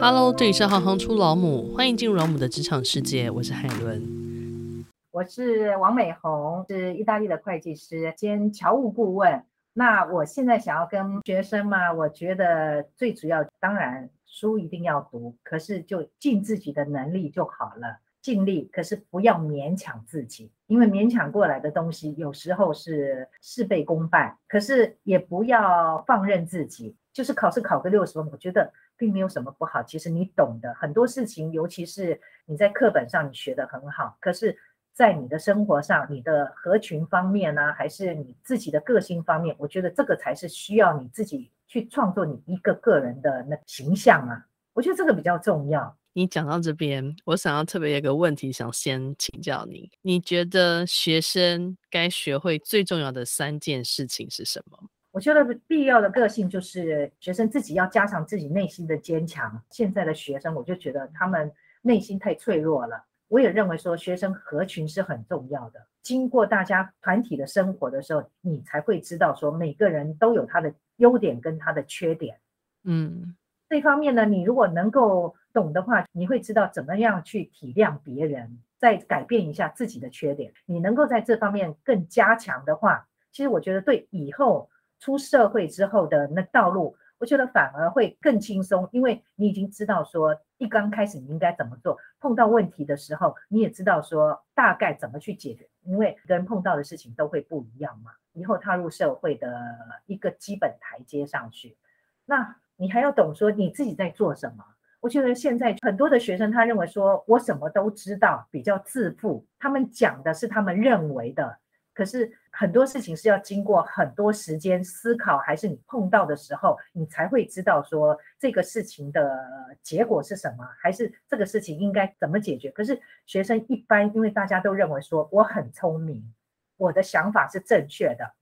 Hello，这里是行行出老母，欢迎进入老母的职场世界。我是海伦，我是王美红，是意大利的会计师兼侨务顾问。那我现在想要跟学生嘛，我觉得最主要，当然书一定要读，可是就尽自己的能力就好了，尽力，可是不要勉强自己，因为勉强过来的东西有时候是事倍功半，可是也不要放任自己，就是考试考个六十分，我觉得。并没有什么不好，其实你懂的很多事情，尤其是你在课本上你学得很好，可是，在你的生活上，你的合群方面呢、还是你自己的个性方面，我觉得这个才是需要你自己去创作你一个个人的那形象啊。我觉得这个比较重要。你讲到这边，我想要特别有个问题想先请教你，你觉得学生该学会最重要的三件事情是什么？我觉得必要的个性就是学生自己要加强自己内心的坚强。现在的学生，我就觉得他们内心太脆弱了。我也认为说，学生合群是很重要的。经过大家团体的生活的时候，你才会知道说，每个人都有他的优点跟他的缺点。嗯，这方面呢，你如果能够懂的话，你会知道怎么样去体谅别人，再改变一下自己的缺点。你能够在这方面更加强的话，其实我觉得对以后。出社会之后的那道路，我觉得反而会更轻松，因为你已经知道说一刚开始你应该怎么做，碰到问题的时候你也知道说大概怎么去解决，因为跟碰到的事情都会不一样嘛。以后踏入社会的一个基本台阶上去，那你还要懂说你自己在做什么。我觉得现在很多的学生他认为说我什么都知道，比较自负，他们讲的是他们认为的。可是很多事情是要经过很多时间思考，还是你碰到的时候，你才会知道说这个事情的结果是什么，还是这个事情应该怎么解决。可是学生一般，因为大家都认为说我很聪明，我的想法是正确的，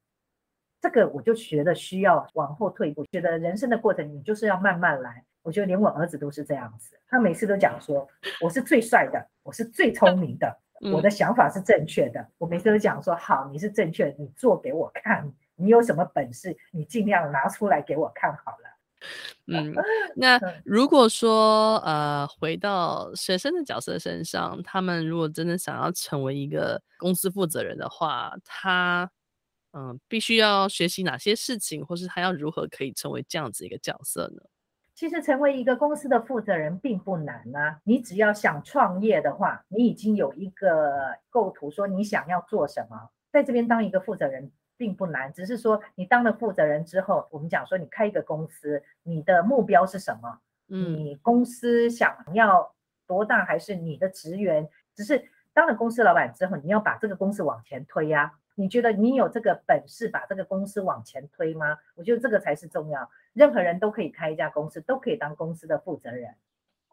这个我就觉得需要往后退一步，觉得人生的过程你就是要慢慢来。我觉得连我儿子都是这样子，他每次都讲说我是最帅的，我是最聪明的。我的想法是正确的，我每次都讲说好，你是正确的，你做给我看，你有什么本事，你尽量拿出来给我看好了。嗯，那如果说呃，回到学生的角色身上，他们如果真的想要成为一个公司负责人的话，他嗯、呃，必须要学习哪些事情，或是他要如何可以成为这样子一个角色呢？其实成为一个公司的负责人并不难啊，你只要想创业的话，你已经有一个构图，说你想要做什么，在这边当一个负责人并不难，只是说你当了负责人之后，我们讲说你开一个公司，你的目标是什么？你公司想要多大，还是你的职员？只是当了公司老板之后，你要把这个公司往前推呀。你觉得你有这个本事把这个公司往前推吗？我觉得这个才是重要。任何人都可以开一家公司，都可以当公司的负责人。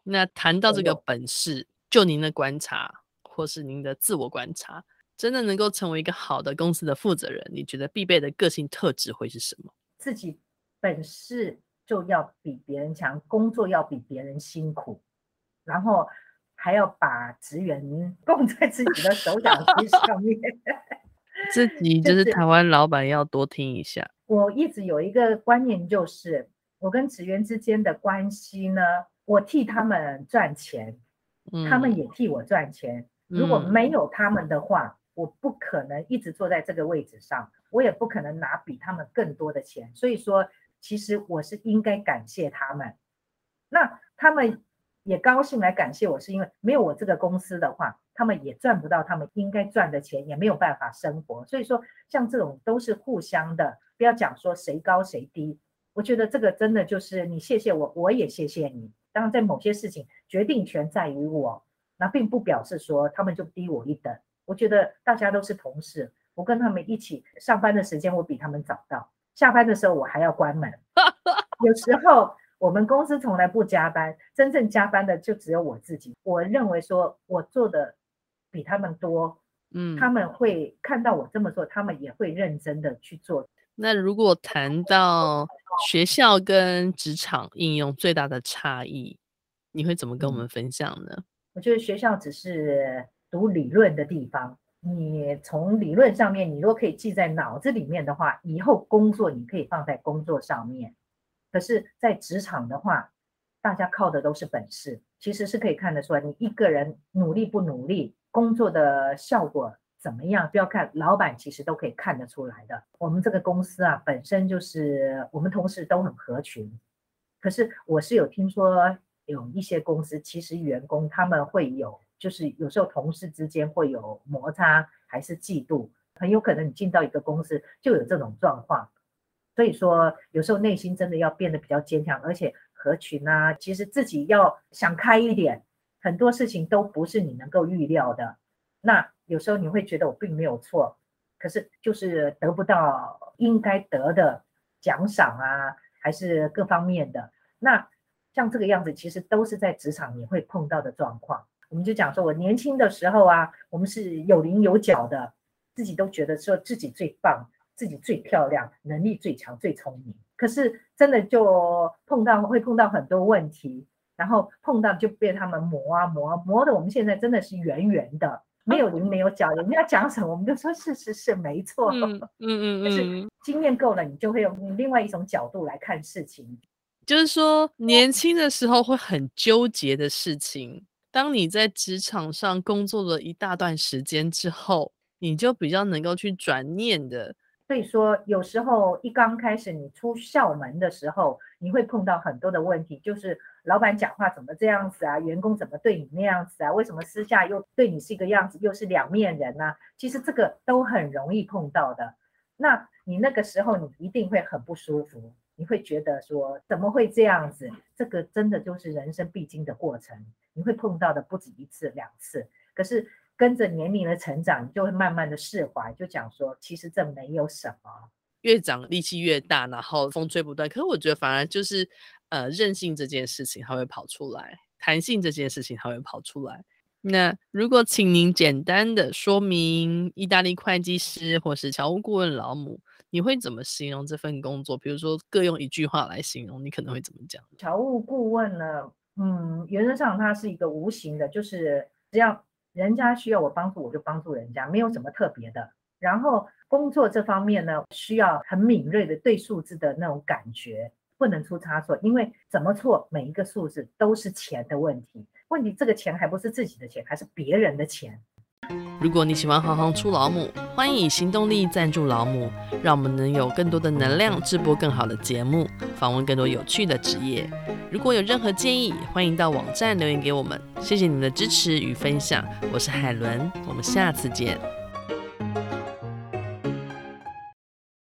那谈到这个本事，就您的观察，或是您的自我观察，真的能够成为一个好的公司的负责人，你觉得必备的个性特质会是什么？自己本事就要比别人强，工作要比别人辛苦，然后还要把职员 供在自己的手掌心上面。自己 就是台湾老板，要多听一下。我一直有一个观念，就是我跟职员之间的关系呢，我替他们赚钱，他们也替我赚钱。如果没有他们的话，我不可能一直坐在这个位置上，我也不可能拿比他们更多的钱。所以说，其实我是应该感谢他们。那他们也高兴来感谢我，是因为没有我这个公司的话。他们也赚不到他们应该赚的钱，也没有办法生活。所以说，像这种都是互相的，不要讲说谁高谁低。我觉得这个真的就是你谢谢我，我也谢谢你。当然，在某些事情决定权在于我，那并不表示说他们就低我一等。我觉得大家都是同事，我跟他们一起上班的时间我比他们早到，下班的时候我还要关门。有时候。我们公司从来不加班，真正加班的就只有我自己。我认为说我做的比他们多，嗯，他们会看到我这么做，他们也会认真的去做。那如果谈到学校跟职场应用最大的差异，你会怎么跟我们分享呢？我觉得学校只是读理论的地方，你从理论上面，你如果可以记在脑子里面的话，以后工作你可以放在工作上面。可是，在职场的话，大家靠的都是本事，其实是可以看得出来，你一个人努力不努力，工作的效果怎么样，不要看老板，其实都可以看得出来的。我们这个公司啊，本身就是我们同事都很合群，可是我是有听说有一些公司，其实员工他们会有，就是有时候同事之间会有摩擦，还是嫉妒，很有可能你进到一个公司就有这种状况。所以说，有时候内心真的要变得比较坚强，而且。合群啊，其实自己要想开一点，很多事情都不是你能够预料的。那有时候你会觉得我并没有错，可是就是得不到应该得的奖赏啊，还是各方面的。那像这个样子，其实都是在职场你会碰到的状况。我们就讲说，我年轻的时候啊，我们是有棱有角的，自己都觉得说自己最棒，自己最漂亮，能力最强，最聪明。可是真的就碰到会碰到很多问题，然后碰到就被他们磨啊磨啊磨的，我们现在真的是圆圆的，没有棱没有角。人家讲什么，我们就说是是是没错。嗯嗯嗯。可是经验够了，你就会用另外一种角度来看事情。就是说，年轻的时候会很纠结的事情，当你在职场上工作了一大段时间之后，你就比较能够去转念的。所以说，有时候一刚开始你出校门的时候，你会碰到很多的问题，就是老板讲话怎么这样子啊，员工怎么对你那样子啊，为什么私下又对你是一个样子，又是两面人呢？其实这个都很容易碰到的。那你那个时候你一定会很不舒服，你会觉得说怎么会这样子？这个真的就是人生必经的过程，你会碰到的不止一次两次。可是。跟着年龄的成长，你就会慢慢的释怀，就讲说，其实这没有什么。越长力气越大，然后风吹不断。可是我觉得反而就是，呃，任性这件事情它会跑出来，弹性这件事情它会跑出来。那如果请您简单的说明意大利会计师或是侨务顾问老母，你会怎么形容这份工作？比如说各用一句话来形容，你可能会怎么讲？侨务顾问呢？嗯，原则上它是一个无形的，就是只要。人家需要我帮助，我就帮助人家，没有什么特别的。然后工作这方面呢，需要很敏锐的对数字的那种感觉，不能出差错，因为怎么错，每一个数字都是钱的问题。问题这个钱还不是自己的钱，还是别人的钱。如果你喜欢行行出老母，欢迎以行动力赞助老母，让我们能有更多的能量制播更好的节目，访问更多有趣的职业。如果有任何建议，欢迎到网站留言给我们。谢谢你们的支持与分享，我是海伦，我们下次见。